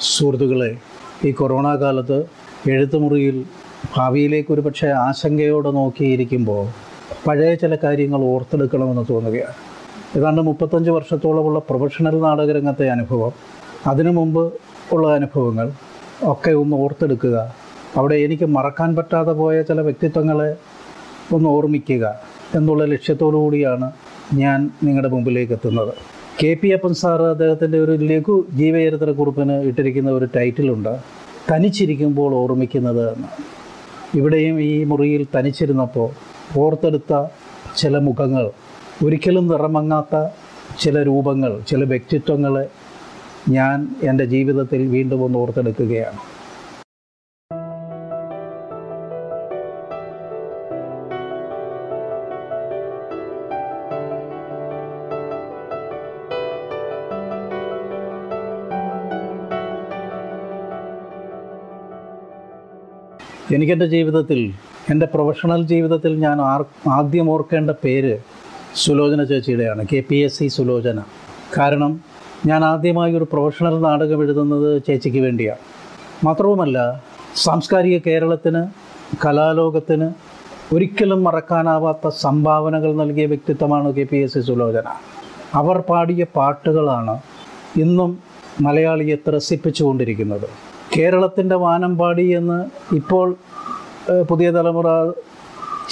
സുഹൃത്തുക്കളെ ഈ കൊറോണ കാലത്ത് എഴുത്തുമുറിയിൽ ഭാവിയിലേക്ക് ഒരു പക്ഷേ ആശങ്കയോടെ നോക്കിയിരിക്കുമ്പോൾ പഴയ ചില കാര്യങ്ങൾ ഓർത്തെടുക്കണമെന്ന് തോന്നുകയാണ്. ഏതാണ്ട് മുപ്പത്തഞ്ച് വർഷത്തോളമുള്ള പ്രൊഫഷണൽ നാടകരംഗത്തെ അനുഭവം അതിനു മുമ്പ് ഉള്ള അനുഭവങ്ങൾ ഒക്കെ ഒന്ന് ഓർത്തെടുക്കുക. അവിടെ എനിക്ക് മറക്കാൻ പറ്റാതെ പോയ ചില വ്യക്തിത്വങ്ങളെ ഒന്ന് ഓർമ്മിക്കുക എന്നുള്ള ലക്ഷ്യത്തോടു കൂടിയാണ് ഞാൻ നിങ്ങളുടെ മുമ്പിലേക്ക് എത്തുന്നത്. കെ പി അപ്പൻ സാർ അദ്ദേഹത്തിന്റെ ഒരു ലഘു ജീവചരിത്ര കുറിപ്പിന് ഇട്ടിരിക്കുന്ന ഒരു ടൈറ്റിലുണ്ട്. തനിച്ചിരിക്കുമ്പോൾ ഓർമ്മിക്കുന്നത് എന്ന് ഇവിടെയും ഈ മുറിയിൽ തനിച്ചിരുന്നപ്പോൾ ഓർത്തെടുത്ത ചില മുഖങ്ങൾ ഒരിക്കലും നിറമങ്ങാത്ത ചില രൂപങ്ങൾ ചില വ്യക്തിത്വങ്ങളെ ഞാൻ എന്റെ ജീവിതത്തിൽ വീണ്ടും ഒന്ന് ഓർത്തെടുക്കുകയാണ്. എനിക്കെന്റെ ജീവിതത്തിൽ എന്റെ പ്രൊഫഷണൽ ജീവിതത്തിൽ ഞാൻ ആദ്യം ഓർക്കേണ്ട പേര് Sulochana ചേച്ചിയുടെയാണ് K P S C Sulochana. കാരണം ഞാൻ ആദ്യമായി ഒരു പ്രൊഫഷണൽ നാടകം എഴുതുന്നത് ചേച്ചിക്ക് വേണ്ടിയാണ്. മാത്രവുമല്ല സാംസ്കാരിക കേരളത്തിന് കലാലോകത്തിന് ഒരിക്കലും മറക്കാനാവാത്ത സംഭാവനകൾ നൽകിയ വ്യക്തിത്വമാണ് K P S C Sulochana. അവർ പാടിയ പാട്ടുകളാണ് ഇന്നും മലയാളിയെ ത്രസിപ്പിച്ചുകൊണ്ടിരിക്കുന്നത്. കേരളത്തിന്റെ വാനമ്പാടി എന്ന് ഇപ്പോൾ പുതിയ തലമുറ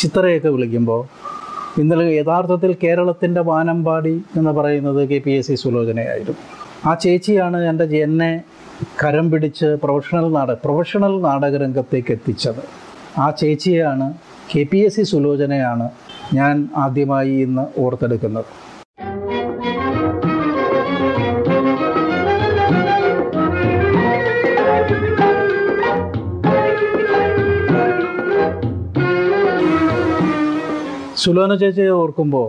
ചിത്രയൊക്കെ വിളിക്കുമ്പോൾ ഇന്നലെ യഥാർത്ഥത്തിൽ കേരളത്തിന്റെ വാനമ്പാടി എന്ന് പറയുന്നത് കെ പി എസ് സി സുലോചനയായിരുന്നു. ആ ചേച്ചിയാണ് എന്റെ എന്നെ കരം പിടിച്ച് പ്രൊഫഷണൽ നാടക പ്രൊഫഷണൽ നാടകരംഗത്തേക്ക് എത്തിച്ചത്. ആ ചേച്ചിയാണ് കെ പി എസ് സി സുലോചനയാണ് ഞാൻ ആദ്യമായി ഇന്ന് ഓർത്തെടുക്കുന്നത്. സുലോന ചേച്ചിയെ ഓർക്കുമ്പോൾ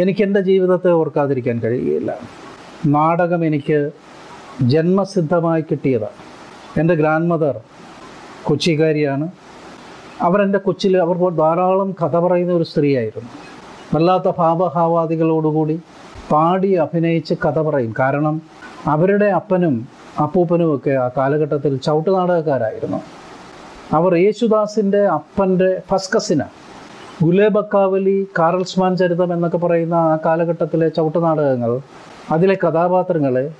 എനിക്ക് എന്റെ ജീവിതത്തെ ഓർക്കാതിരിക്കാൻ കഴിയുകയില്ല. നാടകം എനിക്ക് ജന്മസിദ്ധമായി കിട്ടിയതാണ് എന്റെ ഗ്രാൻഡ് മദർ കൊച്ചിക്കാരിയാണ് അവരെന്റെ കൊച്ചിൽ അവർ ധാരാളം കഥ പറയുന്ന ഒരു സ്ത്രീയായിരുന്നു. വല്ലാത്ത ഭാവഭാവാദികളോടുകൂടി പാടി അഭിനയിച്ച് കഥ പറയും. കാരണം അവരുടെ അപ്പനും അപ്പൂപ്പനും ഒക്കെ ആ കാലഘട്ടത്തിൽ ചവിട്ടുനാടകക്കാരായിരുന്നു. അവർ യേശുദാസിന്റെ അപ്പന്റെ ഫസ്കസിന ഗുലേബക്കാവലി കാറൽസ്മാൻ ചരിതം എന്നൊക്കെ പറയുന്ന ആ കാലഘട്ടത്തിലെ ചവിട്ടുനാടകങ്ങൾ അതിലെ കഥാപാത്രങ്ങളെ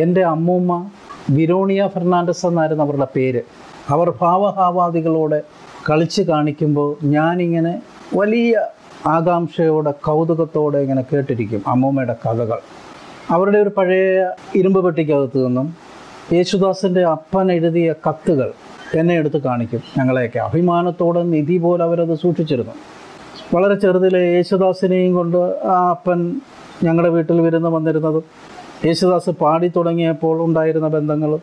എന്റെ അമ്മൂമ്മ വിരോണിയ ഫെർണാണ്ടസ് എന്നായിരുന്നു അവരുടെ പേര്. അവർ ഭാവഹാവാദികളോടെ കളിച്ച് കാണിക്കുമ്പോൾ ഞാനിങ്ങനെ വലിയ ആകാംക്ഷയോടെ കൗതുകത്തോടെ ഇങ്ങനെ കേട്ടിരിക്കും അമ്മൂമ്മയുടെ കഥകൾ. അവരുടെ ഒരു പഴയ ഇരുമ്പ് പെട്ടിക്കകത്ത് നിന്നും യേശുദാസിന്റെ അപ്പൻ എഴുതിയ കത്തുകൾ എന്നെ എടുത്ത് കാണിക്കും. ഞങ്ങളെയൊക്കെ അഭിമാനത്തോടെ നിധി പോലെ അവരത് സൂക്ഷിച്ചിരുന്നു. വളരെ ചെറുതിലെ യേശുദാസിനെയും കൊണ്ട് ആ അപ്പൻ ഞങ്ങളുടെ വീട്ടിൽ വിരുന്ന് വന്നിരുന്നതും യേശുദാസ് പാടി തുടങ്ങിയപ്പോൾ ഉണ്ടായിരുന്ന ബന്ധങ്ങളും.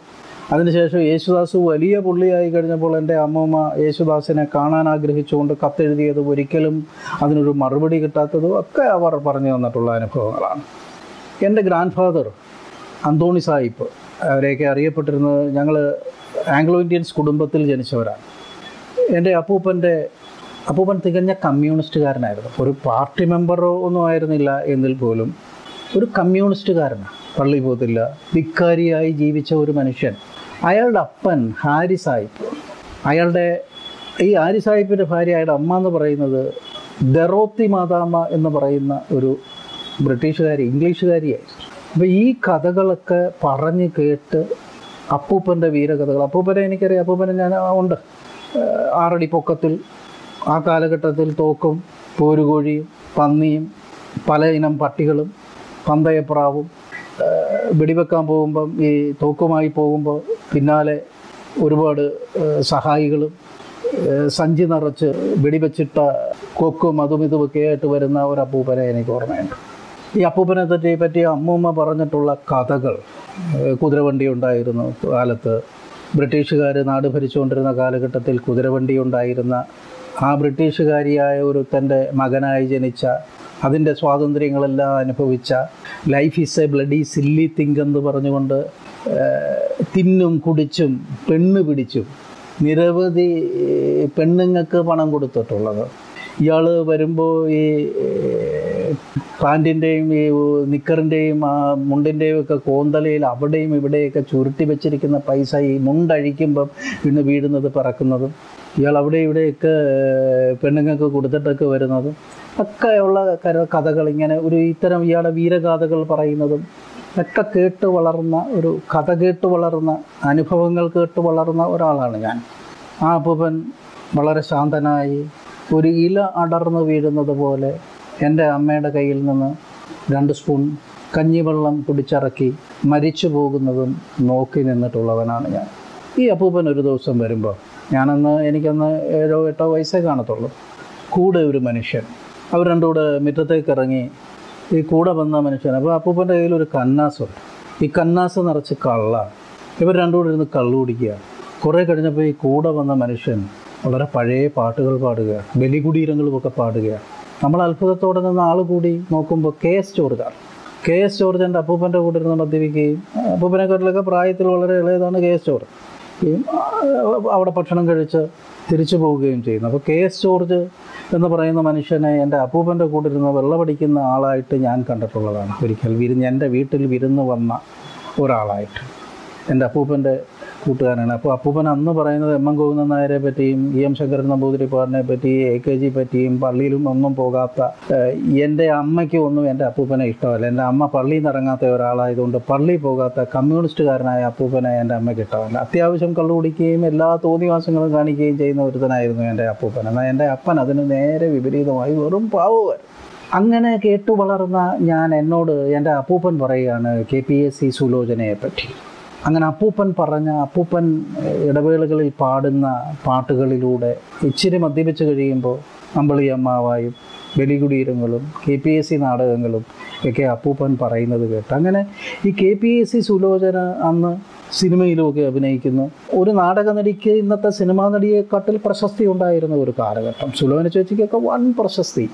അതിനുശേഷം യേശുദാസ് വലിയ പുള്ളിയായി കഴിഞ്ഞപ്പോൾ എന്റെ അമ്മമ്മ യേശുദാസിനെ കാണാൻ ആഗ്രഹിച്ചുകൊണ്ട് കത്തെഴുതിയതും ഒരിക്കലും അതിനൊരു മറുപടി കിട്ടാത്തതും ഒക്കെ അവർ പറഞ്ഞു തന്നിട്ടുള്ള അനുഭവങ്ങളാണ്. എന്റെ ഗ്രാൻഡ് ഫാദർ അന്തോണി സാഹിബ് അവരെയൊക്കെ അറിയപ്പെട്ടിരുന്നത് ഞങ്ങൾ ആംഗ്ലോ ഇന്ത്യൻസ് കുടുംബത്തിൽ ജനിച്ചവരാണ്. എന്റെ അപ്പൂപ്പന്റെ അപ്പൂപ്പൻ തികഞ്ഞ കമ്മ്യൂണിസ്റ്റുകാരനായിരുന്നു. ഒരു പാർട്ടി മെമ്പറോ ഒന്നും ആയിരുന്നില്ല എന്നിൽ പോലും. ഒരു കമ്മ്യൂണിസ്റ്റുകാരനാണ് പള്ളി പോകത്തില്ല ധിക്കാരിയായി ജീവിച്ച ഒരു മനുഷ്യൻ. അയാളുടെ അപ്പൻ ഹാരി സാഹിബ് അയാളുടെ ഈ ഹാരി സാഹിബിന്റെ ഭാര്യ അയാളുടെ അമ്മ എന്ന് പറയുന്നത് ദറോത്തി മാതാമ എന്ന് പറയുന്ന ഒരു ബ്രിട്ടീഷുകാരി ഇംഗ്ലീഷുകാരിയായിരുന്നു. അപ്പോൾ ഈ കഥകളൊക്കെ പറഞ്ഞ് കേട്ട് അപ്പൂപ്പന്റെ വീരകഥകൾ. അപ്പൂപ്പനെ എനിക്കറിയാം. അപ്പൂപ്പനെ ഞാൻ ഉണ്ട്. ആറടി പൊക്കത്തിൽ ആ കാലഘട്ടത്തിൽ തോക്കും പോരുകോഴിയും പന്നിയും പല ഇനം പട്ടികളും പന്തയപ്രാവും വെടിവെക്കാൻ പോകുമ്പം ഈ തോക്കുമായി പോകുമ്പോൾ പിന്നാലെ ഒരുപാട് സഹായികളും സഞ്ചി നിറച്ച് വെടിവെച്ചിട്ട കൊക്കും അതും ഇതുമൊക്കെ ആയിട്ട് വരുന്ന ഒരു അപ്പൂപ്പനെ എനിക്ക് ഓർമ്മയുണ്ട്. ഈ അപ്പൂപ്പനെ പറ്റി പറ്റി അമ്മൂമ്മ പറഞ്ഞിട്ടുള്ള കഥകൾ കുതിരവണ്ടി ഉണ്ടായിരുന്നു കാലത്ത്. ബ്രിട്ടീഷുകാർ നാട് ഭരിച്ചുകൊണ്ടിരുന്ന കാലഘട്ടത്തിൽ കുതിരവണ്ടി ഉണ്ടായിരുന്ന ആ ബ്രിട്ടീഷുകാരിയായ ഒരു തന്റെ മകനായി ജനിച്ച അതിന്റെ സ്വാതന്ത്ര്യങ്ങളെല്ലാം അനുഭവിച്ച life is a bloody silly thing എന്ന് പറഞ്ഞുകൊണ്ട് തിന്നും കുടിച്ചും പെണ്ണ് പിടിച്ചും നിരവധി പെണ്ണുങ്ങൾക്ക് പണം കൊടുത്തിട്ടുള്ളത്. ഇയാൾ വരുമ്പോൾ ഈ പാന്റിന്റെയും ഈ നിക്കറിന്റെയും ആ മുണ്ടിന്റെയും ഒക്കെ കോന്തലയിൽ അവിടെയും ഇവിടെയൊക്കെ ചുരുട്ടി വെച്ചിരിക്കുന്ന പൈസ ഈ മുണ്ടഴിക്കുമ്പം പിന്നെ വീഴുന്നത് പറക്കുന്നതും ഇയാൾ അവിടെ ഇവിടെയൊക്കെ പെണ്ണുങ്ങൾക്ക് കൊടുത്തിട്ടൊക്കെ വരുന്നതും ഒക്കെയുള്ള കഥകൾ ഇങ്ങനെ ഒരു ഇത്തരം ഇയാളുടെ വീരഗാഥകൾ പറയുന്നതും ഒക്കെ കേട്ട് വളർന്ന ഒരു കഥ കേട്ട് വളർന്ന അനുഭവങ്ങൾ കേട്ട് വളർന്ന ഒരാളാണ് ഞാൻ. ആ അപ്പൂപ്പൻ വളരെ ശാന്തനായി ഒരു ഇല അടർന്നു വീഴുന്നത് പോലെ എന്റെ അമ്മയുടെ കയ്യിൽ നിന്ന് രണ്ട് സ്പൂൺ കഞ്ഞിവെള്ളം കുടിച്ചിറക്കി മരിച്ചു പോകുന്നതും നോക്കി നിന്നിട്ടുള്ളവനാണ് ഞാൻ. ഈ അപ്പൂപ്പൻ ഒരു ദിവസം വരുമ്പോൾ ഞാനന്ന് എനിക്കന്ന് ഏഴോ എട്ടോ വയസ്സേ കാണത്തുള്ളൂ. കൂടെ ഒരു മനുഷ്യൻ. അവർ രണ്ടും കൂടെ മുറ്റത്തേക്ക് ഇറങ്ങി ഈ കൂടെ വന്ന മനുഷ്യൻ. അപ്പോൾ അപ്പൂപ്പന്റെ കയ്യിൽ ഒരു കന്നാസുണ്ട് ഈ കന്നാസ് നിറച്ച് കള്ള. ഇവർ രണ്ടും കൂടെ ഇരുന്ന് കള്ളു കുടിക്കുക. കുറേ കഴിഞ്ഞപ്പോൾ ഈ കൂടെ വന്ന മനുഷ്യൻ വളരെ പഴയ പാട്ടുകൾ പാടുക ബലികുടീരങ്ങളുമൊക്കെ പാടുക. നമ്മൾ അത്ഭുതത്തോടെ നിന്ന് ആൾ കൂടി നോക്കുമ്പോൾ കെ എസ് ജോർജാണ്. കെ എസ് ജോർജ് എന്റെ അപ്പൂപ്പന്റെ കൂടെ ഇരുന്ന് മദ്യപിക്കുകയും അപ്പൂപ്പനെക്കാട്ടിലൊക്കെ പ്രായത്തിൽ വളരെ ഇളയതാണ് കെ എസ് ജോർജ്. ഈ അവിടെ ഭക്ഷണം കഴിച്ച് തിരിച്ചു പോവുകയും ചെയ്യുന്നു. അപ്പോൾ കെ എസ് ജോർജ് എന്ന് പറയുന്ന മനുഷ്യനെ എന്റെ അപ്പൂപ്പന്റെ കൂടെ ഇരുന്ന് വെള്ളമടിക്കുന്ന ആളായിട്ട് ഞാൻ കണ്ടിട്ടുള്ളതാണ്. ഒരിക്കൽ വിരുന്ന് എന്റെ വീട്ടിൽ വിരുന്ന് വന്ന ഒരാളായിട്ട്. എന്റെ അപ്പൂപ്പന്റെ കൂട്ടുകാരനാണ്. അപ്പോൾ അപ്പൂപ്പൻ അന്ന് പറയുന്നത് എം എം ഗോവിന്ദൻ നായരെ പറ്റിയും ഇ എം ശങ്കരൻ നമ്പൂതിരിപ്പാടിനെ പറ്റി എ കെ ജി പറ്റിയും പള്ളിയിലും ഒന്നും പോകാത്ത എന്റെ അമ്മയ്ക്ക് ഒന്നും എന്റെ അപ്പൂപ്പനെ ഇഷ്ടമല്ല. എന്റെ അമ്മ പള്ളിയിൽ നിന്ന് ഇറങ്ങാത്ത ഒരാളായതുകൊണ്ട് പള്ളിയിൽ പോകാത്ത കമ്മ്യൂണിസ്റ്റുകാരനായ അപ്പൂപ്പനെ എന്റെ അമ്മയ്ക്ക് ഇഷ്ടമല്ല. അത്യാവശ്യം കള്ളു കുടിക്കുകയും എല്ലാ തോന്നിവാസങ്ങളും കാണിക്കുകയും ചെയ്യുന്ന ഒരുത്തനായിരുന്നു എന്റെ അപ്പൂപ്പൻ. എന്നാൽ എന്റെ അപ്പൻ അതിന് നേരെ വിപരീതമായി വെറും പാവുമായിരുന്നു അങ്ങനെ കേട്ടു വളർന്ന ഞാൻ എന്നോട് എന്റെ അപ്പൂപ്പൻ പറയുകയാണ് കെ പി എസ് സി സുലോചനയെ പറ്റി. അങ്ങനെ അപ്പൂപ്പൻ പറഞ്ഞ അപ്പൂപ്പൻ ഇടവേളകളിൽ പാടുന്ന പാട്ടുകളിലൂടെ ഇച്ചിരി മദ്യപിച്ച് കഴിയുമ്പോൾ അമ്പളി അമ്മാവായും ബലികുടീരങ്ങളും കെ പി എസ് സി നാടകങ്ങളും ഒക്കെ അപ്പൂപ്പൻ പറയുന്നത് കേട്ട്. അങ്ങനെ ഈ K P S C Sulochana അന്ന് സിനിമയിലുമൊക്കെ അഭിനയിക്കുന്നു. ഒരു നാടക നടിക്ക് ഇന്നത്തെ സിനിമാ നടിയെക്കാട്ടിൽ പ്രശസ്തി ഉണ്ടായിരുന്ന ഒരു കാലഘട്ടം. സുലോചന ചേച്ചിക്കൊക്കെ വൻ പ്രശസ്തി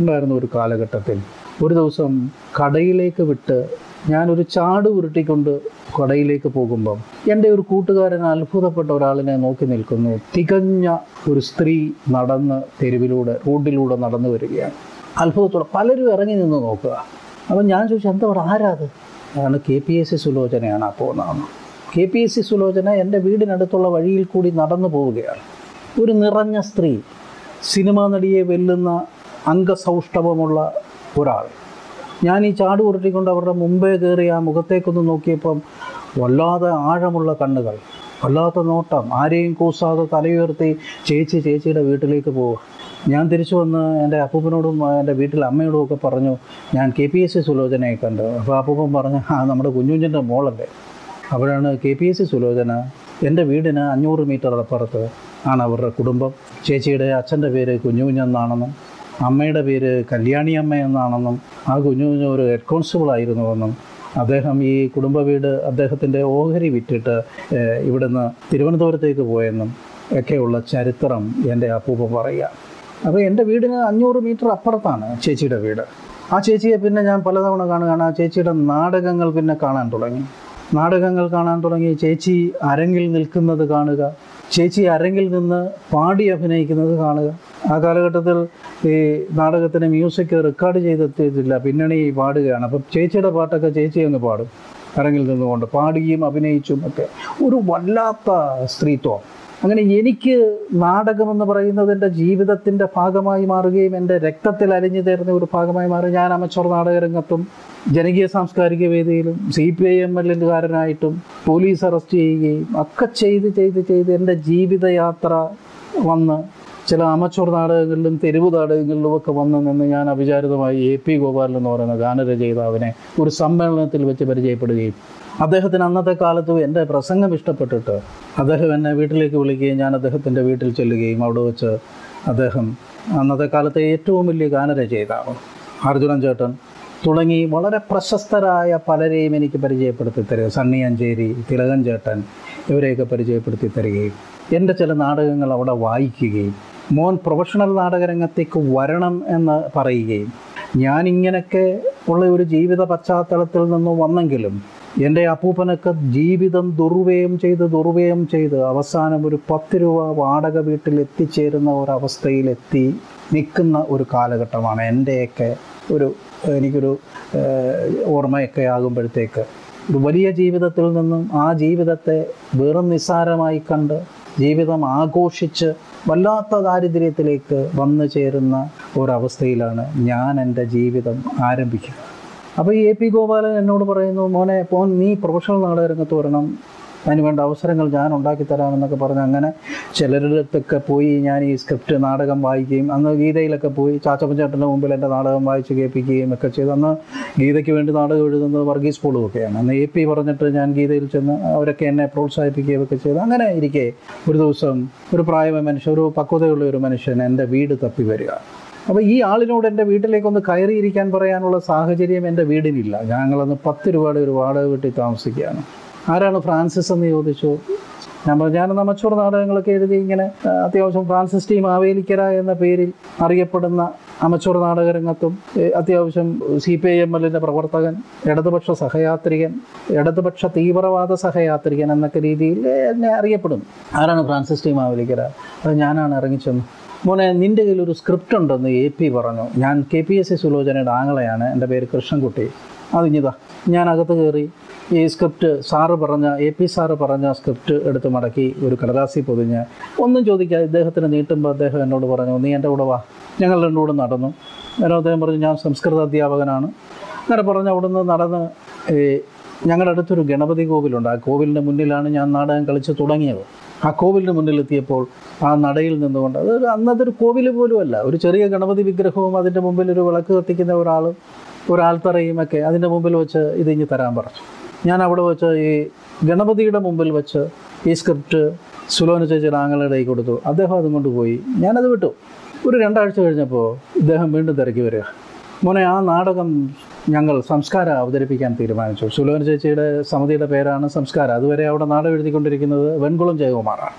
ഉണ്ടായിരുന്ന ഒരു കാലഘട്ടത്തിൽ. ഒരു ദിവസം കടയിലേക്ക് വിട്ട് ഞാനൊരു ചാട് ഉരുട്ടിക്കൊണ്ട് കടയിലേക്ക് പോകുമ്പം എന്റെ ഒരു കൂട്ടുകാരൻ അത്ഭുതപ്പെട്ട ഒരാളിനെ നോക്കി നിൽക്കുന്നു. തികഞ്ഞ ഒരു സ്ത്രീ നടന്ന് തെരുവിലൂടെ റോഡിലൂടെ നടന്നു വരികയാണ്. അത്ഭുതത്തോടെ പലരും ഇറങ്ങി നിന്ന് നോക്കുക. അപ്പം ഞാൻ ചോദിച്ചു എന്താ അവിടെ? ആരാത് അതാണ് കെ പി എസ് സി സുലോചനയാണ് ആ പോകുന്നതെന്ന്. K P S C Sulochana എന്റെ വീടിനടുത്തുള്ള വഴിയിൽ കൂടി നടന്നു പോവുകയാണ്. ഒരു നിറഞ്ഞ സ്ത്രീ സിനിമാ നടിയെ വെല്ലുന്ന അംഗസൗഷ്ഠവമുള്ള ഒരാൾ. ഞാൻ ഈ ചാട് ഉരുട്ടിക്കൊണ്ട് അവരുടെ മുമ്പേ കയറി ആ മുഖത്തേക്കൊന്ന് നോക്കിയപ്പം വല്ലാതെ ആഴമുള്ള കണ്ണുകൾ വല്ലാത്ത നോട്ടം ആരെയും കൂസാതെ തലയുയർത്തി ചേച്ചി ചേച്ചിയുടെ വീട്ടിലേക്ക് പോവുക. ഞാൻ തിരിച്ചു വന്ന് എന്റെ അപ്പൂപ്പനോടും എന്റെ വീട്ടിലെ അമ്മയോടും ഒക്കെ പറഞ്ഞു ഞാൻ കെ പി എസ് സി സുലോചനയെ കണ്ടു. അപ്പോൾ അപ്പൂപ്പൻ പറഞ്ഞു ആ നമ്മുടെ കുഞ്ഞുഞ്ഞിന്റെ മോളല്ലേ? അവിടെയാണ് K P S C Sulochana. എന്റെ വീടിന് അഞ്ഞൂറ് മീറ്റർ അപ്പുറത്ത് ആണ് അവരുടെ കുടുംബം. ചേച്ചിയുടെ അച്ഛന്റെ പേര് കുഞ്ഞുകുഞ്ഞെന്നാണെന്നും അമ്മയുടെ പേര് കല്യാണി അമ്മ എന്നാണെന്നും ആ കുഞ്ഞു കുഞ്ഞു ഒരു ഹെഡ് കോൺസ്റ്റബിൾ ആയിരുന്നുവെന്നും അദ്ദേഹം ഈ കുടുംബ വീട് അദ്ദേഹത്തിന്റെ ഓഹരി വിറ്റിട്ട് ഇവിടുന്ന് തിരുവനന്തപുരത്തേക്ക് പോയെന്നും ഒക്കെയുള്ള ചരിത്രം എന്റെ അപ്പൂപ്പ പറയുക. അപ്പോൾ എന്റെ വീടിന് അഞ്ഞൂറ് മീറ്റർ അപ്പുറത്താണ് ചേച്ചിയുടെ വീട്. ആ ചേച്ചിയെ പിന്നെ ഞാൻ പലതവണ കാണുകയാണ് ആ ചേച്ചിയുടെ നാടകങ്ങൾ പിന്നെ കാണാൻ തുടങ്ങി. നാടകങ്ങൾ കാണാൻ തുടങ്ങി ചേച്ചി അരങ്ങിൽ നിൽക്കുന്നത് കാണുക ചേച്ചി അരങ്ങിൽ നിന്ന് പാടി അഭിനയിക്കുന്നത് കാണുക. ആ കാലഘട്ടത്തിൽ ഈ നാടകത്തിന് മ്യൂസിക് റെക്കോർഡ് ചെയ്തെത്തിയിട്ടില്ല. പിന്നണി പാടുകയാണ്. അപ്പം ചേച്ചിയുടെ പാട്ടൊക്കെ ചേച്ചി അങ്ങ് പാടും. അരങ്ങിൽ നിന്നുകൊണ്ട് പാടുകയും അഭിനയിച്ചും ഒക്കെ. ഒരു വല്ലാത്ത സ്ത്രീത്വം. അങ്ങനെ എനിക്ക് നാടകമെന്ന് പറയുന്നത് എന്റെ ജീവിതത്തിന്റെ ഭാഗമായി മാറുകയും എന്റെ രക്തത്തിൽ അലിഞ്ഞു ചേർന്ന ഒരു ഭാഗമായി മാറി ഞാൻ അമച്ചോർ നാടകരംഗത്തും ജനകീയ സാംസ്കാരിക വേദിയിലും സി പി ഐ എം എല്ലുകാരനായിട്ടും പോലീസ് അറസ്റ്റ് ചെയ്യുകയും ഒക്കെ ചെയ്ത് ചെയ്ത് ചെയ്ത് എന്റെ ജീവിതയാത്ര വന്ന് ചില അമച്ചൂർ നാടകങ്ങളിലും തെരുവ് നാടകങ്ങളിലും ഒക്കെ വന്ന് നിന്ന് ഞാൻ അവിചാരിതമായി എ പി ഗോപാലൻ എന്ന് പറയുന്ന ഗാനരചയിതാവിനെ ഒരു സമ്മേളനത്തിൽ വെച്ച് പരിചയപ്പെടുകയും അദ്ദേഹത്തിന് അന്നത്തെ കാലത്തും എന്റെ പ്രസംഗം ഇഷ്ടപ്പെട്ടിട്ട് അദ്ദേഹം എന്നെ വീട്ടിലേക്ക് വിളിക്കുകയും ഞാൻ അദ്ദേഹത്തിന്റെ വീട്ടിൽ ചെല്ലുകയും അവിടെ വെച്ച് അദ്ദേഹം അന്നത്തെ കാലത്തെ ഏറ്റവും വലിയ ഗാനരചയിതാവ് അർജുനൻ ചേട്ടൻ തുടങ്ങി വളരെ പ്രശസ്തരായ പലരെയും എനിക്ക് പരിചയപ്പെടുത്തി തരിക. സണ്ണി അഞ്ചേരി തിലകൻ ചേട്ടൻ ഇവരെയൊക്കെ പരിചയപ്പെടുത്തി തരികയും എന്റെ ചില നാടകങ്ങൾ അവിടെ വായിക്കുകയും മോൻ പ്രൊഫഷണൽ നാടകരംഗത്തേക്ക് വരണം എന്ന് പറയുകയും ഞാൻ ഇങ്ങനെയൊക്കെ ഉള്ള ഒരു ജീവിത പശ്ചാത്തലത്തിൽ നിന്ന് വന്നെങ്കിലും എന്റെ അപ്പൂപ്പനൊക്കെ ജീവിതം ദുർവ്യയം ചെയ്ത് ദുർവ്യയം ചെയ്ത് അവസാനം ഒരു പത്ത് രൂപ വാടക വീട്ടിൽ എത്തിച്ചേരുന്ന ഒരവസ്ഥയിലെത്തി നിൽക്കുന്ന ഒരു കാലഘട്ടമാണ് എന്റെയൊക്കെ ഒരു എനിക്കൊരു ഓർമ്മയൊക്കെ ആകുമ്പോഴത്തേക്ക്. ഒരു വലിയ ജീവിതത്തിൽ നിന്നും ആ ജീവിതത്തെ വെറും നിസ്സാരമായി കണ്ട് ജീവിതം ആഘോഷിച്ച് വല്ലാത്ത ദാരിദ്ര്യത്തിലേക്ക് വന്നു ചേരുന്ന ഒരവസ്ഥയിലാണ് ഞാൻ എന്റെ ജീവിതം ആരംഭിക്കുന്നത്. അപ്പോൾ ഈ എ പി ഗോപാലൻ എന്നോട് പറയുന്നു മോനെ പോൻ നീ പ്രൊഫഷണൽ നാടകരംഗത്ത് വരണം. അതിന് വേണ്ട അവസരങ്ങൾ ഞാൻ ഉണ്ടാക്കി തരാമെന്നൊക്കെ പറഞ്ഞ് അങ്ങനെ ചിലരുടെ അടുത്തൊക്കെ പോയി ഞാൻ ഈ സ്ക്രിപ്റ്റ് നാടകം വായിക്കുകയും അന്ന് ഗീതയിലൊക്കെ പോയി ചാച്ചപ്പൻ ചേട്ടന്റെ മുമ്പിൽ എന്റെ നാടകം വായിച്ച് കേൾപ്പിക്കുകയും ഒക്കെ ചെയ്ത് അന്ന് ഗീതയ്ക്ക് വേണ്ടി നാടകം എഴുതുന്നത് വർഗീസ് പോളും ഒക്കെയാണ് അന്ന് എ പി പറഞ്ഞിട്ട് ഞാൻ ഗീതയിൽ ചെന്ന് അവരൊക്കെ എന്നെ പ്രോത്സാഹിപ്പിക്കുകയും ഒക്കെ ചെയ്ത് അങ്ങനെ ഇരിക്കെ ഒരു ദിവസം ഒരു പ്രായമായ മനുഷ്യൻ ഒരു പക്വതയുള്ള ഒരു മനുഷ്യൻ എന്റെ വീട് തപ്പി വരിക. അപ്പോൾ ഈ ആളിനോട് എന്റെ വീട്ടിലേക്കൊന്ന് കയറിയിരിക്കാൻ പറയാനുള്ള സാഹചര്യം എന്റെ വീടിനില്ല. ഞങ്ങളന്ന് പത്ത് രൂപയുടെ ഒരു വാടക വീട്ടിൽ താമസിക്കുകയാണ്. ആരാണ് ഫ്രാൻസിസ് എന്ന് ചോദിച്ചു. ഞാൻ പറഞ്ഞു ഞാൻ അമച്ചൂർ നാടകങ്ങളൊക്കെ എഴുതി ഇങ്ങനെ അത്യാവശ്യം ഫ്രാൻസിസ് ടീം ആവേലിക്കര എന്ന പേരിൽ അറിയപ്പെടുന്ന അമച്ചൂർ നാടകരംഗത്തും അത്യാവശ്യം സി പി ഐ എം എല്ലിന്റെ പ്രവർത്തകൻ ഇടതുപക്ഷ സഹയാത്രികൻ ഇടതുപക്ഷ തീവ്രവാദ സഹയാത്രികൻ എന്നൊക്കെ രീതിയിൽ എന്നെ അറിയപ്പെടും ആരാണ് ഫ്രാൻസിസ് ടീം ആവേലിക്കര അത് ഞാനാണ് ഇറങ്ങിച്ചെന്ന്. മോനെ നിന്റെ കയ്യിൽ ഒരു സ്ക്രിപ്റ്റ് ഉണ്ടെന്ന് എ പി പറഞ്ഞു. ഞാൻ കെ പി എസ് സി സുലോചനയുടെ ആങ്ങളെയാണ് എന്റെ പേര് കൃഷ്ണൻകുട്ടി. അതിഞ്ഞതാ ഞാൻ അകത്ത് കയറി ഈ സ്ക്രിപ്റ്റ് സാറ് പറഞ്ഞ എ പി സാറ് പറഞ്ഞ സ്ക്രിപ്റ്റ് എടുത്ത് മടക്കി ഒരു കടലാസി പൊതിഞ്ഞ് ഒന്നും ചോദിക്കാതെ ഇദ്ദേഹത്തിന് നീട്ടുമ്പോൾ അദ്ദേഹം എന്നോട് പറഞ്ഞു നീ എന്റെ കൂടെ വാ. ഞങ്ങൾ രണ്ടും കൂടെ നടന്നു. അന്നേരം അദ്ദേഹം പറഞ്ഞു ഞാൻ സംസ്കൃത അധ്യാപകനാണ്. അങ്ങനെ പറഞ്ഞ് അവിടുന്ന് നടന്ന് ഞങ്ങളുടെ അടുത്തൊരു ഗണപതി കോവിലുണ്ട്. ആ കോവിലിന്റെ മുന്നിലാണ് ഞാൻ നാടകം കളിച്ച് തുടങ്ങിയത്. ആ കോവിലിന് മുന്നിലെത്തിയപ്പോൾ ആ നടയിൽ നിന്നുകൊണ്ട് അതൊരു അന്നതൊരു കോവിൽ പോലുമല്ല ഒരു ചെറിയ ഗണപതി വിഗ്രഹവും അതിന്റെ മുമ്പിൽ ഒരു വിളക്ക് കത്തിക്കുന്ന ഒരാൾ ഒരാൾത്തറയും ഒക്കെ അതിന്റെ മുമ്പിൽ വെച്ച് ഇതിഞ്ഞ് തരാൻ പറഞ്ഞു. ഞാൻ അവിടെ വെച്ച് ഈ ഗണപതിയുടെ മുമ്പിൽ വെച്ച് ഈ സ്ക്രിപ്റ്റ് സുലോന ചേച്ചിയുടെ ആങ്ങളുടെ കൈ കൊടുത്തു. അദ്ദേഹം അതും കൊണ്ടുപോയി ഞാനത് വിട്ടു. ഒരു രണ്ടാഴ്ച കഴിഞ്ഞപ്പോൾ ഇദ്ദേഹം വീണ്ടും തിരക്കി വരിക. മോനെ ആ നാടകം ഞങ്ങൾ സംസ്കാരം അവതരിപ്പിക്കാൻ തീരുമാനിച്ചു. സുലോന ചേച്ചിയുടെ സമിതിയുടെ പേരാണ് സംസ്കാരം. അതുവരെ അവിടെ നാടകം എഴുതിക്കൊണ്ടിരിക്കുന്നത് വെൺകുളം ജയകുമാറാണ്.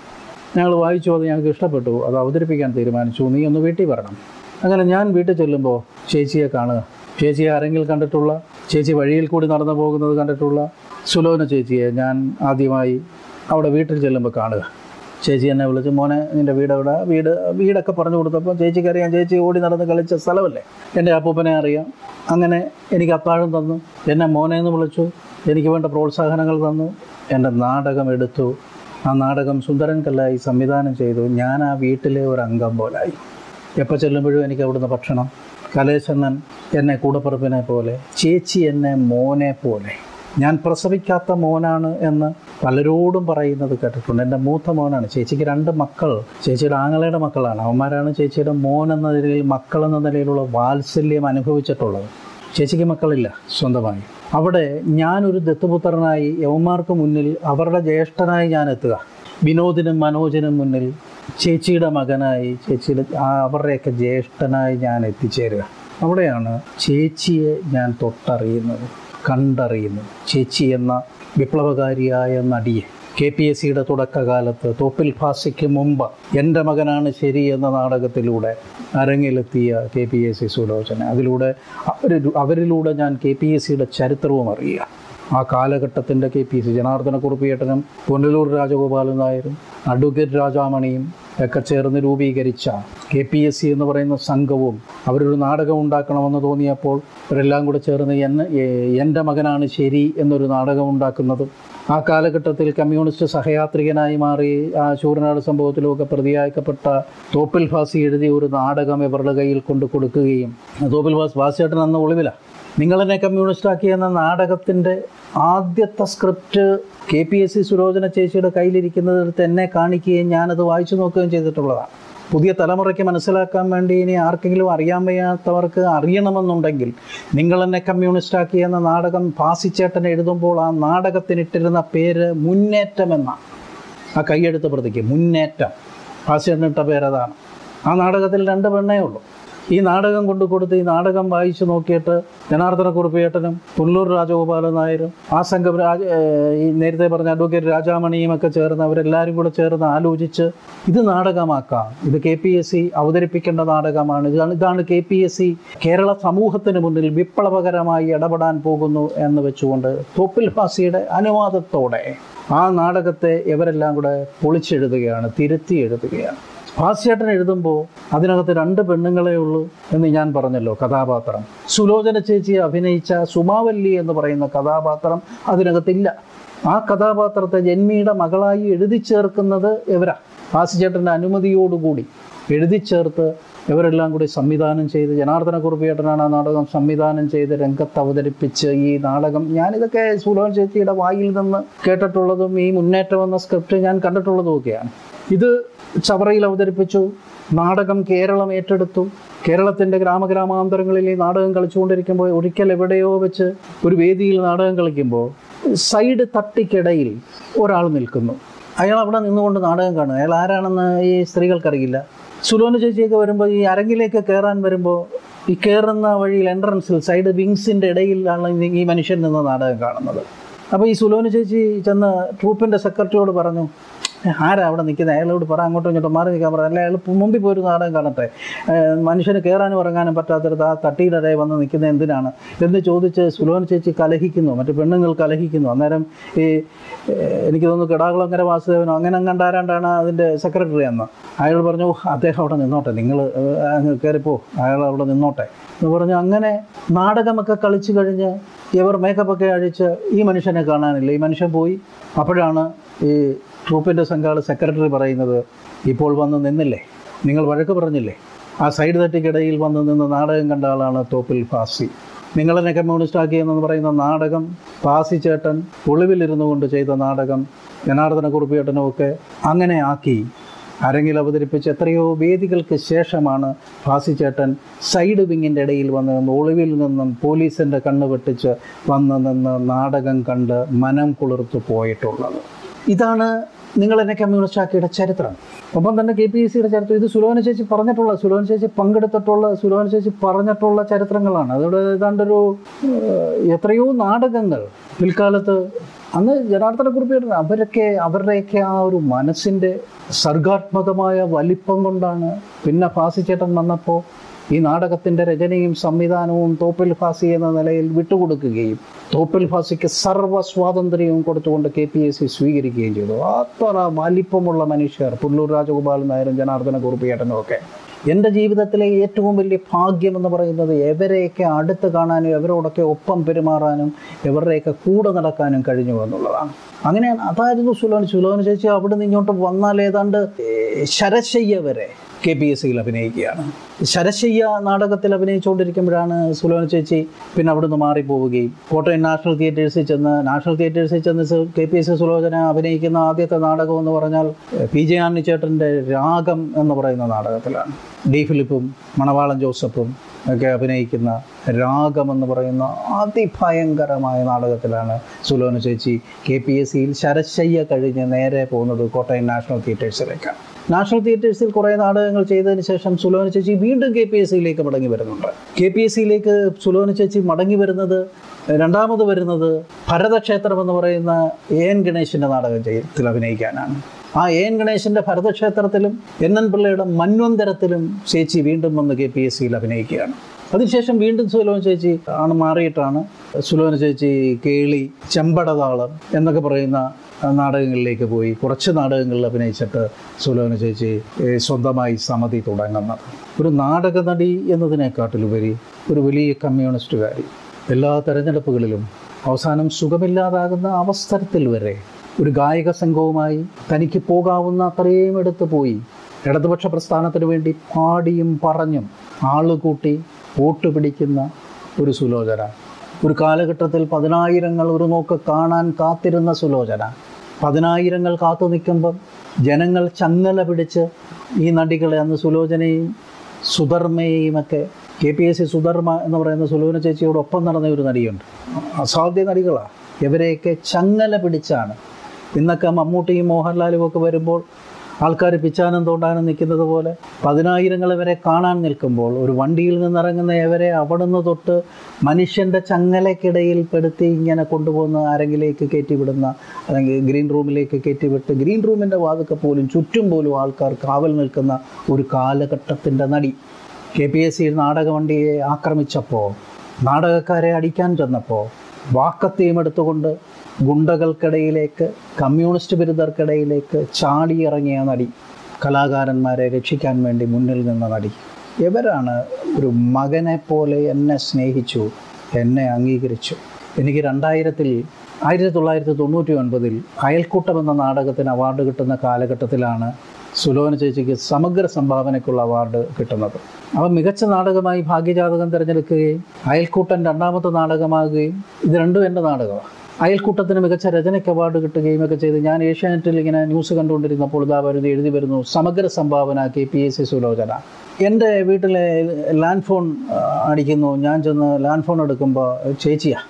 ഞങ്ങൾ വായിച്ചു അത് ഞങ്ങൾക്ക് ഇഷ്ടപ്പെട്ടു. അത് അവതരിപ്പിക്കാൻ തീരുമാനിച്ചു. നീ ഒന്ന് വീട്ടിൽ വരണം. അങ്ങനെ ഞാൻ വീട്ടിൽ ചെല്ലുമ്പോൾ ചേച്ചിയെ കാണുക. ചേച്ചിയെ ആരെങ്കിലും കണ്ടിട്ടുള്ള ചേച്ചി വഴിയിൽ കൂടി നടന്നു പോകുന്നത് കണ്ടിട്ടുള്ള സുലോന ചേച്ചിയെ ഞാൻ ആദ്യമായി അവിടെ വീട്ടിൽ ചെല്ലുമ്പോൾ കാണുക. ചേച്ചി എന്നെ വിളിച്ച് മോനെ നിന്റെ വീട് എവിടെ? വീട് വീടൊക്കെ പറഞ്ഞു കൊടുത്തപ്പോൾ ചേച്ചിക്ക് അറിയാം ചേച്ചി ഓടി നടന്ന് കളിച്ച സ്ഥലമല്ലേ? എന്റെ അപ്പൂപ്പനെ അറിയാം. അങ്ങനെ എനിക്ക് അത്താഴം തന്നു. എന്നെ മോനെ എന്ന് വിളിച്ചു. എനിക്ക് വേണ്ട പ്രോത്സാഹനങ്ങൾ തന്നു. എന്റെ നാടകം എടുത്തു. ആ നാടകം സുന്ദരൻ കല്ലായി സംവിധാനം ചെയ്തു. ഞാൻ ആ വീട്ടിലെ ഒരു അംഗം പോലായി. എപ്പോൾ ചെല്ലുമ്പോഴും എനിക്ക് അവിടുന്ന് ഭക്ഷണം കലേശന്നൻ എന്നെ കൂടപ്പറപ്പിനെ പോലെ ചേച്ചി എന്നെ മോനെ പോലെ. ഞാൻ പ്രസവിക്കാത്ത മോനാണ് എന്ന് പലരോടും പറയുന്നത് കേട്ടിട്ടുണ്ട്. എന്റെ മൂത്ത മോനാണ്. ചേച്ചിക്ക് രണ്ട് മക്കൾ. ചേച്ചിയുടെ ആങ്ങളയുടെ മക്കളാണ്. അവന്മാരാണ് ചേച്ചിയുടെ മോൻ എന്ന നിലയിൽ മക്കൾ എന്ന നിലയിലുള്ള വാത്സല്യം അനുഭവിച്ചിട്ടുള്ളത്. ചേച്ചിക്ക് മക്കളില്ല സ്വന്തമായി. അവിടെ ഞാനൊരു ദത്തുപുത്രനായി യവന്മാർക്ക് മുന്നിൽ അവരുടെ ജ്യേഷ്ഠനായി ഞാൻ എത്തുക. വിനോദിനും മനോജിനും മുന്നിൽ ചേച്ചിയുടെ മകനായി ചേച്ചിയുടെ അവരുടെയൊക്കെ ജ്യേഷ്ഠനായി ഞാൻ എത്തിച്ചേരുക. അവിടെയാണ് ചേച്ചിയെ ഞാൻ തൊട്ടറിയുന്നത് കണ്ടറിയുന്നത്. ചേച്ചി എന്ന വിപ്ലവകാരിയായ നടിയെ കെ പി എസ് സിയുടെ തുടക്കകാലത്ത് തോപ്പിൽ ഫാസിക്ക് മുമ്പ് എന്റെ മകനാണ് ശരി എന്ന നാടകത്തിലൂടെ അരങ്ങിലെത്തിയ K P S C Sulochana. അതിലൂടെ അവർ അവരിലൂടെ ഞാൻ കെ പി എസ് സിയുടെ ചരിത്രവും അറിയുക. ആ കാലഘട്ടത്തിന്റെ കെ പി സി ജനാർദ്ദന കുറുപ്പിയേട്ടനും പുനലൂർ രാജഗോപാലൻ നായരും അഡ്വക്കേറ്റ് രാജാമണിയും ഒക്കെ ചേർന്ന് രൂപീകരിച്ച കെ പി എസ് സി എന്ന് പറയുന്ന സംഘവും അവരൊരു നാടകം ഉണ്ടാക്കണമെന്ന് തോന്നിയപ്പോൾ അവരെല്ലാം കൂടെ ചേർന്ന് എന്നെ എന്റെ മകനാണ് ശരി എന്നൊരു നാടകം ഉണ്ടാക്കുന്നതും ആ കാലഘട്ടത്തിൽ കമ്മ്യൂണിസ്റ്റ് സഹയാത്രികനായി മാറി ആ ശൂരനാട് സംഭവത്തിലുമൊക്കെ പ്രതിയാക്കപ്പെട്ട തോപ്പിൽ ഫാസി എഴുതിയ ഒരു നാടകം ഇവരുടെ കയ്യിൽ കൊണ്ടു കൊടുക്കുകയും തോപ്പിൽ ഫാസ് ഫാസിയേട്ടൻ അന്ന് ഒളിവിലാണ് നിങ്ങളെന്നെ എന്ന നാടകത്തിന്റെ ആദ്യത്തെ script K P S C Sulochana ചേച്ചിയുടെ കയ്യിലിരിക്കുന്നത് എന്നെ കാണിക്കുകയും ഞാനത് വായിച്ചു നോക്കുകയും ചെയ്തിട്ടുള്ളതാണ്. പുതിയ തലമുറയ്ക്ക് മനസ്സിലാക്കാൻ വേണ്ടി ഇനി ആർക്കെങ്കിലും അറിയാൻ വയ്യാത്തവർക്ക് അറിയണമെന്നുണ്ടെങ്കിൽ നിങ്ങളെന്നെ കമ്മ്യൂണിസ്റ്റാക്കി എന്ന നാടകം പാസിച്ചേട്ടൻ എഴുതുമ്പോൾ ആ നാടകത്തിനിട്ടിരുന്ന പേര് മുന്നേറ്റം എന്നാണ് ആ കൈയെടുത്ത പ്രതിക്ക് മുന്നേറ്റം. പാസിച്ചേട്ടനിട്ട പേരതാണ്. ആ നാടകത്തിൽ രണ്ട് പെണ്ണേ ഉള്ളൂ. ഈ നാടകം കൊണ്ടു കൊടുത്ത് ഈ നാടകം വായിച്ചു നോക്കിയിട്ട് ജനാർദ്ദന കുറുപ്പേട്ടനും പുല്ലൂർ രാജഗോപാലൻ നായരും ആ സംഘം രാജ ഈ നേരത്തെ പറഞ്ഞ അഡ്വക്കേറ്റ് രാജാമണിയും ഒക്കെ ചേർന്ന് അവരെല്ലാവരും കൂടെ ചേർന്ന് ആലോചിച്ച് ഇത് നാടകമാക്കാം. ഇത് കെ പി എസ് സി അവതരിപ്പിക്കേണ്ട നാടകമാണ്. ഇതാണ് ഇതാണ് K P S C Kerala സമൂഹത്തിന് മുന്നിൽ വിപ്ലവകരമായി ഇടപെടാൻ പോകുന്നു എന്ന് വെച്ചുകൊണ്ട് തോപ്പിൽ ഫാസിയുടെ അനുവാദത്തോടെ ആ നാടകത്തെ ഇവരെല്ലാം കൂടെ പൊളിച്ചെഴുതുകയാണ് തിരുത്തി എഴുതുകയാണ്. ഭാസ്യേട്ടൻ എഴുതുമ്പോൾ അതിനകത്ത് രണ്ട് പെണ്ണുങ്ങളെ ഉള്ളൂ എന്ന് ഞാൻ പറഞ്ഞല്ലോ കഥാപാത്രം. സുലോചന ചേച്ചി അഭിനയിച്ച സുമാവല്ലി എന്ന് പറയുന്ന കഥാപാത്രം അതിനകത്തില്ല. ആ കഥാപാത്രത്തെ ജന്മിയുടെ മകളായി എഴുതി ചേർക്കുന്നത് എവരാ ഭാസ്യചേട്ടന്റെ അനുമതിയോടുകൂടി എഴുതി ചേർത്ത് ഇവരെല്ലാം കൂടി സംവിധാനം ചെയ്ത് ജനാർദ്ദന കുറുപ്പിയേട്ടനാണ് ആ നാടകം സംവിധാനം ചെയ്ത് രംഗത്ത് അവതരിപ്പിച്ച് ഈ നാടകം. ഞാനിതൊക്കെ സുലോൻ ചേച്ചിയുടെ വായിൽ നിന്ന് കേട്ടിട്ടുള്ളതും ഈ മുന്നേറ്റം എന്ന സ്ക്രിപ്റ്റ് ഞാൻ കണ്ടിട്ടുള്ളതും ഒക്കെയാണ്. ഇത് ചവറയിൽ അവതരിപ്പിച്ചു. നാടകം കേരളം ഏറ്റെടുത്തു. കേരളത്തിന്റെ ഗ്രാമഗ്രാമാന്തരങ്ങളിൽ ഈ നാടകം കളിച്ചുകൊണ്ടിരിക്കുമ്പോൾ ഒരിക്കൽ എവിടെയോ വെച്ച് ഒരു വേദിയിൽ നാടകം കളിക്കുമ്പോൾ സൈഡ് തട്ടിക്കിടയിൽ ഒരാൾ നിൽക്കുന്നു. അയാൾ അവിടെ നിന്നുകൊണ്ട് നാടകം കാണും അയാൾ ആരാണെന്ന് ഈ സ്ത്രീകൾക്കറിയില്ല. സുലോന ചേച്ചിയൊക്കെ വരുമ്പോൾ ഈ അരങ്ങിലേക്ക് കയറാൻ വരുമ്പോൾ ഈ കയറുന്ന വഴിയിൽ എൻട്രൻസിൽ സൈഡ് വിങ്സിന്റെ ഇടയിലാണ് ഈ- മനുഷ്യൻ നിന്ന് നാടകം കാണുന്നത്. അപ്പോൾ ഈ സുലോന ചേച്ചി ചെന്ന് ട്രൂപ്പിന്റെ സെക്രട്ടറിയോട് പറഞ്ഞു ആരാ അവിടെ നിൽക്കുന്നത്? അയാളോട് പറ അങ്ങോട്ടും ഇങ്ങോട്ടും മാറി നിൽക്കാൻ പറയാം അല്ല അയാൾ മുമ്പിൽ പോയി ഒരു നാടകം കാണട്ടെ. മനുഷ്യന് കയറാനും ഇറങ്ങാനും പറ്റാത്തടത്ത് ആ തട്ടിയുടെ വന്ന് നിൽക്കുന്നത് എന്തിനാണ്? എന്ന് ചോദിച്ച് സുലോൻ ചേച്ചി കലഹിക്കുന്നു. മറ്റു പെണ്ണുങ്ങൾ കലഹിക്കുന്നു. അന്നേരം ഈ എനിക്ക് തോന്നുന്നു കിടാകുളങ്ങര വാസുദേവനോ അങ്ങനെ കണ്ടാരാണ്ടാണ് അതിന്റെ സെക്രട്ടറി അന്ന് അയാൾ പറഞ്ഞു "ഓ, അദ്ദേഹം അവിടെ നിന്നോട്ടെ. നിങ്ങൾ അങ്ങ് കയറിപ്പോ അയാൾ അവിടെ നിന്നോട്ടെ. എന്ന് പറഞ്ഞു. അങ്ങനെ നാടകമൊക്കെ കളിച്ചു കഴിഞ്ഞ് ഇവർ മേക്കപ്പൊക്കെ അഴിച്ച് ഈ മനുഷ്യനെ കാണാനില്ല. ഈ മനുഷ്യൻ പോയി. അപ്പോഴാണ് ഈ ട്രൂപ്പിന്റെ സംഘാള സെക്രട്ടറി പറയുന്നത് ഇപ്പോൾ വന്ന് നിന്നില്ലേ? നിങ്ങൾ വഴക്ക് പറഞ്ഞില്ലേ? ആ സൈഡ് തട്ടിക്കിടയിൽ വന്ന് നിന്ന് നാടകം കണ്ട ആളാണ് തോപ്പിൽ ഫാസി. നിങ്ങളെന്നെ കമ്മ്യൂണിസ്റ്റ് ആക്കിയെന്ന് പറയുന്ന നാടകം ഫാസി ചേട്ടൻ ഒളിവിലിരുന്നു കൊണ്ട് ചെയ്ത നാടകം ജനാർദ്ദന കുറുപ്പിയേട്ടനും ഒക്കെ അങ്ങനെ ആക്കി. അരങ്ങിൽ അവതരിപ്പിച്ച് എത്രയോ വേദികൾക്ക് ശേഷമാണ് ഫാസി ചേട്ടൻ സൈഡ് വിങ്ങിന്റെ ഇടയിൽ വന്ന് നിന്ന് ഒളിവിൽ നിന്നും പോലീസിന്റെ കണ്ണ് വെട്ടിച്ച് വന്ന് നിന്ന് നാടകം കണ്ട് മനം കുളിർത്ത് പോയിട്ടുള്ളത്. ഇതാണ് നിങ്ങൾ എന്നെ കമ്മ്യൂണിസ്റ്റ് ആക്കിയുടെ ചരിത്രം. ഒപ്പം തന്നെ കെ പി എസ് സിയുടെ ചരിത്രം. ഇത് സുലോന ചേച്ചി പറഞ്ഞിട്ടുള്ള സുലോന ചേച്ചി പങ്കെടുത്തിട്ടുള്ള സുലോന ചേച്ചി പറഞ്ഞിട്ടുള്ള ചരിത്രങ്ങളാണ്. അതോടെ ഏതാണ്ടൊരു എത്രയോ നാടകങ്ങൾ പിൽക്കാലത്ത് അന്ന് ജനാർദ്ദന കുറിപ്പിട്ടുണ്ട് അവരൊക്കെ അവരുടെയൊക്കെ ആ ഒരു മനസ്സിന്റെ സർഗാത്മകമായ വലിപ്പം കൊണ്ടാണ് പിന്നെ ഫാസിച്ചേട്ടൻ വന്നപ്പോൾ ഈ നാടകത്തിന്റെ രചനയും സംവിധാനവും തോപ്പിൽ ഫാസി എന്ന നിലയിൽ വിട്ടുകൊടുക്കുകയും തോപ്പിൽ ഫാസിക്ക് സർവ സ്വാതന്ത്ര്യവും കൊടുത്തുകൊണ്ട് കെ പി എസ് സി സ്വീകരിക്കുകയും ചെയ്തു. അത്ര വലിപ്പമുള്ള മനുഷ്യർ പുല്ലൂർ രാജഗോപാലൻ നായരും ജനാർദ്ദന കുറുപ്പിയേട്ടനും ഒക്കെ എന്റെ ജീവിതത്തിലെ ഏറ്റവും വലിയ ഭാഗ്യം എന്ന് പറയുന്നത് എവരെയൊക്കെ അടുത്ത് കാണാനും എവരോടൊക്കെ ഒപ്പം പെരുമാറാനും എവരുടെയൊക്കെ കൂടെ നടക്കാനും കഴിഞ്ഞു എന്നുള്ളതാണ്. അങ്ങനെയാണ്. അതായിരുന്നു സുലോന സുലോന ചേച്ചി അവിടെ നിന്ന് ഇങ്ങോട്ട് വന്നാൽ ഏതാണ്ട് ശരശയ്യ വരെ കെ പി എസ് സിയിൽ അഭിനയിക്കുകയാണ്. ശരശയ്യ നാടകത്തിൽ അഭിനയിച്ചുകൊണ്ടിരിക്കുമ്പോഴാണ് സുലോന ചേച്ചി പിന്നെ അവിടുന്ന് മാറിപ്പോവുകയും. കോട്ടയം നാഷണൽ തിയേറ്റേഴ്സിൽ ചെന്ന് നാഷണൽ തിയേറ്റേഴ്സിൽ ചെന്ന് K P S C Sulochana അഭിനയിക്കുന്ന ആദ്യത്തെ നാടകം എന്ന് പറഞ്ഞാൽ പി ജെ ആന്നി ചേട്ടന്റെ രാഗം എന്ന് പറയുന്ന നാടകത്തിലാണ്. ഡി ഫിലിപ്പും മണവാളൻ ജോസഫും ഒക്കെ അഭിനയിക്കുന്ന രാഗം എന്ന് പറയുന്ന അതിഭയങ്കരമായ നാടകത്തിലാണ് സുലോന ചേച്ചി കെ പി എസ് സിയിൽ ശരശയ്യ കഴിഞ്ഞ് നേരെ പോകുന്നത് കോട്ടയം നാഷണൽ തിയേറ്റേഴ്സിലേക്കാണ് നാഷണൽ തിയേറ്റേഴ്സിൽ കുറേ നാടകങ്ങൾ ചെയ്തതിന് ശേഷം സുലോന ചേച്ചി വീണ്ടും കെ പി എസ് സിയിലേക്ക് മടങ്ങി വരുന്നുണ്ട്. കെ പി എസ് സിയിലേക്ക് സുലോന ചേച്ചി മടങ്ങി വരുന്നത് രണ്ടാമത് വരുന്നത് ഭരതക്ഷേത്രം എന്ന് പറയുന്ന എ എൻ ഗണേശിന്റെ നാടകം ചെയ്യത്തിൽ അഭിനയിക്കാനാണ്. ആ എ എൻ ഗണേശന്റെ ഭരതക്ഷേത്രത്തിലും എൻ എൻ പിള്ളയുടെ മന്വന്തരത്തിലും ചേച്ചി വീണ്ടും വന്ന് കെ പി എസ് സിയിൽ അഭിനയിക്കുകയാണ്. അതിനുശേഷം വീണ്ടും സുലോന ചേച്ചി ആണ് മാറിയിട്ടാണ് സുലോന ചേച്ചി കേളി ചെമ്പടതാളം എന്നൊക്കെ പറയുന്ന നാടകങ്ങളിലേക്ക് പോയി കുറച്ച് നാടകങ്ങളിൽ അഭിനയിച്ചിട്ട് സുലോന ചേച്ചി സ്വന്തമായി സമിതി തുടങ്ങുന്നത്. ഒരു നാടക നടി എന്നതിനെക്കാട്ടിലുപരി ഒരു വലിയ കമ്മ്യൂണിസ്റ്റുകാരി എല്ലാ തെരഞ്ഞെടുപ്പുകളിലും അവസാനം സുഖമില്ലാതാകുന്ന അവസരത്തിൽ വരെ ഒരു ഗായക സംഘവുമായി തനിക്ക് പോകാവുന്ന അത്രയും എടുത്തു പോയി. ഇടതുപക്ഷ പ്രസ്ഥാനത്തിന് വേണ്ടി പാടിയും പറഞ്ഞും ആളുകൂട്ടി വോട്ട് പിടിക്കുന്ന ഒരു സുലോചന. ഒരു കാലഘട്ടത്തിൽ പതിനായിരങ്ങൾ ഒരു നോക്ക് കാണാൻ കാത്തിരുന്ന സുലോചന. പതിനായിരങ്ങൾ കാത്തു നിൽക്കുമ്പം ജനങ്ങൾ ചങ്ങല പിടിച്ച് ഈ നടികളെ അന്ന് സുലോചനയും സുധർമ്മയെയും ഒക്കെ K P S C Sudharma എന്ന് പറയുന്ന സുലോചന ചേച്ചിയോടൊപ്പം നടന്ന ഒരു നടിയുണ്ട്. അസാധ്യ നടികളാണ് ഇവരെയൊക്കെ ചങ്ങല പിടിച്ചാണ് ഇന്നൊക്കെ മമ്മൂട്ടിയും മോഹൻലാലും ഒക്കെ വരുമ്പോൾ ആൾക്കാർ പിച്ചാനും തോണ്ടാനും നിൽക്കുന്നത് പോലെ പതിനായിരങ്ങൾ വരെ കാണാൻ നിൽക്കുമ്പോൾ ഒരു വണ്ടിയിൽ നിന്നിറങ്ങുന്ന ഇവരെ അവിടുന്ന് തൊട്ട് മനുഷ്യന്റെ ചങ്ങലക്കിടയിൽ പെടുത്തി ഇങ്ങനെ കൊണ്ടുപോകുന്ന ആരെങ്കിലേക്ക് കയറ്റിവിടുന്ന അല്ലെങ്കിൽ ഗ്രീൻ റൂമിലേക്ക് കയറ്റിവിട്ട് ഗ്രീൻ റൂമിന്റെ വാതൊക്കെ പോലും ചുറ്റും പോലും ആൾക്കാർ കാവൽ നിൽക്കുന്ന ഒരു കാലഘട്ടത്തിന്റെ നടി. കെ പി എസ് സി നാടകവണ്ടിയെ ആക്രമിച്ചപ്പോൾ നാടകക്കാരെ അടിക്കാൻ ചെന്നപ്പോൾ വാക്കത്തെയും എടുത്തുകൊണ്ട് ഗുണ്ടകൾക്കിടയിലേക്ക് കമ്മ്യൂണിസ്റ്റ് ബിരുദർക്കിടയിലേക്ക് ചാടിയിറങ്ങിയ നടി കലാകാരന്മാരെ രക്ഷിക്കാൻ വേണ്ടി മുന്നിൽ നിന്ന നടി. ഇവരാണ് ഒരു മകനെ പോലെ എന്നെ സ്നേഹിച്ചു എന്നെ അംഗീകരിച്ചു? എനിക്ക് രണ്ടായിരത്തിൽ ആയിരത്തി തൊള്ളായിരത്തി തൊണ്ണൂറ്റി ഒൻപതിൽ അയൽക്കൂട്ടം എന്ന നാടകത്തിന് അവാർഡ് കിട്ടുന്ന കാലഘട്ടത്തിലാണ് സുലോന ചേച്ചിക്ക് സമഗ്ര സംഭാവനയ്ക്കുള്ള അവാർഡ് കിട്ടുന്നത്. അവ മികച്ച നാടകമായി ഭാഗ്യജാതകം തിരഞ്ഞെടുക്കുകയും അയൽക്കൂട്ടൻ രണ്ടാമത്തെ നാടകമാകുകയും ഇത് രണ്ടും എന്റെ നാടകമാണ് അയൽക്കൂട്ടത്തിന് മികച്ച രചനയ്ക്ക് അവാർഡ് കിട്ടുകയും ഒക്കെ ചെയ്ത് ഞാൻ ഏഷ്യാനെറ്റിൽ ഇങ്ങനെ ന്യൂസ് കണ്ടുകൊണ്ടിരുന്നപ്പോൾ ഇതാ വരുന്നത് എഴുതി വരുന്നു സമഗ്ര സംഭാവന K P S C Sulochana. എന്റെ വീട്ടിലെ ലാൻഡ് ഫോൺ അടിക്കുന്നു. ഞാൻ ചെന്ന് ലാൻഡ് ഫോൺ എടുക്കുമ്പോൾ ചേച്ചിയാ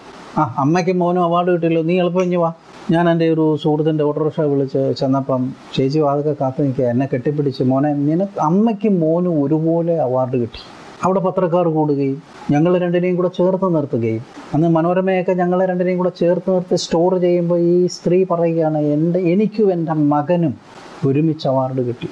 ആ അമ്മയ്ക്ക് മോനും അവാർഡ് കിട്ടിയല്ലോ നീ എളുപ്പം ഇഞ്ഞ് വാ. ഞാൻ എന്റെ ഒരു സുഹൃത്തിന്റെ ഓട്ടോറിക്ഷ വിളിച്ച് ചെന്നപ്പം ചേച്ചി വാതൊക്കെ കാത്തു നിൽക്കുക. എന്നെ കെട്ടിപ്പിടിച്ച്. മോനെ നിനക്ക് അമ്മയ്ക്കും മോനും ഒരുപോലെ അവാർഡ് കിട്ടി. അവിടെ പത്രക്കാർ കൂടുകയും ഞങ്ങൾ രണ്ടിനെയും കൂടെ ചേർത്ത് നിർത്തുകയും. അന്ന് മനോരമയൊക്കെ ഞങ്ങളെ രണ്ടിനെയും കൂടെ ചേർത്ത് നിർത്തി സ്റ്റോർ ചെയ്യുമ്പോൾ ഈ സ്ത്രീ പറയുകയാണ് എന്റെ എനിക്കും എന്റെ മകനും ഒരുമിച്ച് അവാർഡ് കിട്ടി.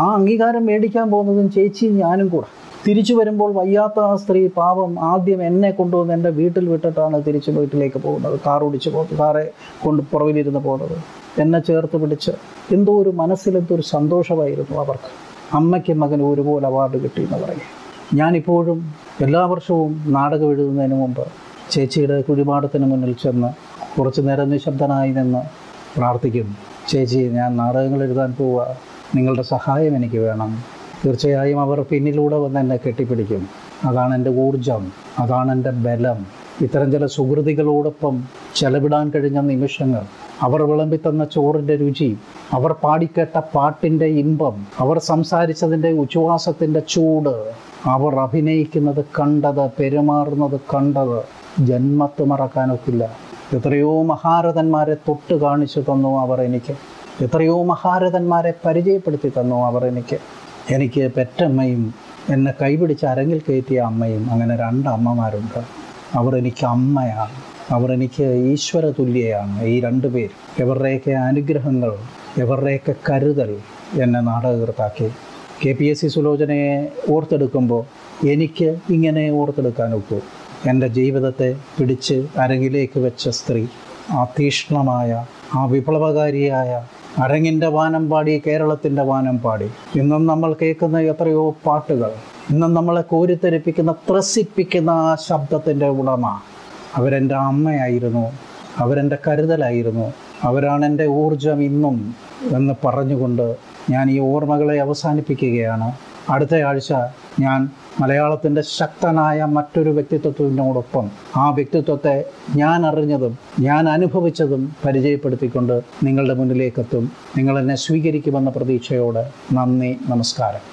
ആ അംഗീകാരം മേടിക്കാൻ പോകുന്നതും ചേച്ചിയും ഞാനും കൂടെ. തിരിച്ചു വരുമ്പോൾ വയ്യാത്ത ആ സ്ത്രീ പാവം ആദ്യം എന്നെ കൊണ്ടുവന്ന് എന്റെ വീട്ടിൽ വിട്ടിട്ടാണ് തിരിച്ച് വീട്ടിലേക്ക് പോകുന്നത്. കാർ ഓടിച്ച് പോകുന്നത് കാറെ കൊണ്ട് പുറവിലിരുന്ന് പോകുന്നത്. എന്നെ ചേർത്ത് പിടിച്ച് എന്തോ ഒരു മനസ്സിലെന്തോ ഒരു സന്തോഷമായിരുന്നു അവർക്ക്. അമ്മയ്ക്കും മകനും ഒരുപോലെ അവാർഡ് കിട്ടി എന്ന് പറയും ഞാനിപ്പോഴും എല്ലാ വർഷവും നാടകം എഴുതുന്നതിന് മുമ്പ് ചേച്ചിയുടെ കുഴിപാടത്തിന് മുന്നിൽ ചെന്ന് കുറച്ച് നേരം നിശബ്ദനായി നിന്ന് പ്രാർത്ഥിക്കും ചേച്ചി ഞാൻ നാടകങ്ങൾ എഴുതാൻ പോവുക. നിങ്ങളുടെ സഹായം എനിക്ക് വേണം. തീർച്ചയായും അവർ പിന്നിലൂടെ വന്ന് എന്നെ കെട്ടിപ്പിടിക്കും. അതാണ് എന്റെ ഊർജം അതാണ് എന്റെ ബലം. ഇത്തരം ചില സുഹൃതികളോടൊപ്പം ചെലവിടാൻ കഴിഞ്ഞ നിമിഷങ്ങൾ അവർ വിളമ്പിത്തന്ന ചോറിന്റെ രുചി അവർ പാടിക്കേട്ട പാട്ടിന്റെ ഇമ്പം അവർ സംസാരിച്ചതിന്റെ ഉച്ഛ്വാസത്തിന്റെ ചൂട് അവർ അഭിനയിക്കുന്നത് കണ്ടത് പെരുമാറുന്നത് കണ്ടത് ജന്മത്ത് മറക്കാനൊക്കില്ല. എത്രയോ മഹാരഥന്മാരെ തൊട്ട് കാണിച്ചു തന്നു അവർ എനിക്ക്. എത്രയോ മഹാരഥന്മാരെ പരിചയപ്പെടുത്തി തന്നു അവർ എനിക്ക്. എനിക്ക് പെറ്റമ്മയും എന്നെ കൈപിടിച്ച് അരങ്ങിൽ കയറ്റിയ അമ്മയും അങ്ങനെ രണ്ട് അമ്മമാരുണ്ട്. അവർ എനിക്ക് അമ്മയാണ്. അവർ എനിക്ക് ഈശ്വര തുല്യയാണ് ഈ രണ്ടു പേര് എവരുടെയൊക്കെ അനുഗ്രഹങ്ങൾ എവരുടെയൊക്കെ കരുതൽ എന്നെ നാടകകൃത്താക്കി കെ പി എസ് സി സുലോചനയെ ഓർത്തെടുക്കുമ്പോൾ എനിക്ക് ഇങ്ങനെ ഓർത്തെടുക്കാൻ ഒക്കൂ. എന്റെ ജീവിതത്തെ പിടിച്ച് അരങ്ങിലേക്ക് വെച്ച സ്ത്രീ ആ തീഷ്ണമായ ആ വിപ്ലവകാരിയായ അരങ്ങിന്റെ വാനം പാടി കേരളത്തിന്റെ വാനം പാടി. ഇന്നും നമ്മൾ കേൾക്കുന്ന എത്രയോ പാട്ടുകൾ ഇന്നും നമ്മളെ കോരിത്തെരിപ്പിക്കുന്ന ത്രസിപ്പിക്കുന്ന ആ ശബ്ദത്തിന്റെ ഉടമ അവരെന്റെ അമ്മയായിരുന്നു. അവരെന്റെ കരുതലായിരുന്നു. അവരാണ് എന്റെ ഊർജം ഇന്നും എന്ന് പറഞ്ഞുകൊണ്ട് ഞാൻ ഈ ഓർമ്മകളെ അവസാനിപ്പിക്കുകയാണ്. അടുത്ത ആഴ്ച ഞാൻ മലയാളത്തിന്റെ ശക്തനായ മറ്റൊരു വ്യക്തിത്വത്തിനോടൊപ്പം ആ വ്യക്തിത്വത്തെ ഞാൻ അറിഞ്ഞതും ഞാൻ അനുഭവിച്ചതും പരിചയപ്പെടുത്തിക്കൊണ്ട് നിങ്ങളുടെ മുന്നിലേക്കെത്തും. നിങ്ങൾ എന്നെ സ്വീകരിക്കുമെന്ന പ്രതീക്ഷയോടെ നന്ദി നമസ്കാരം.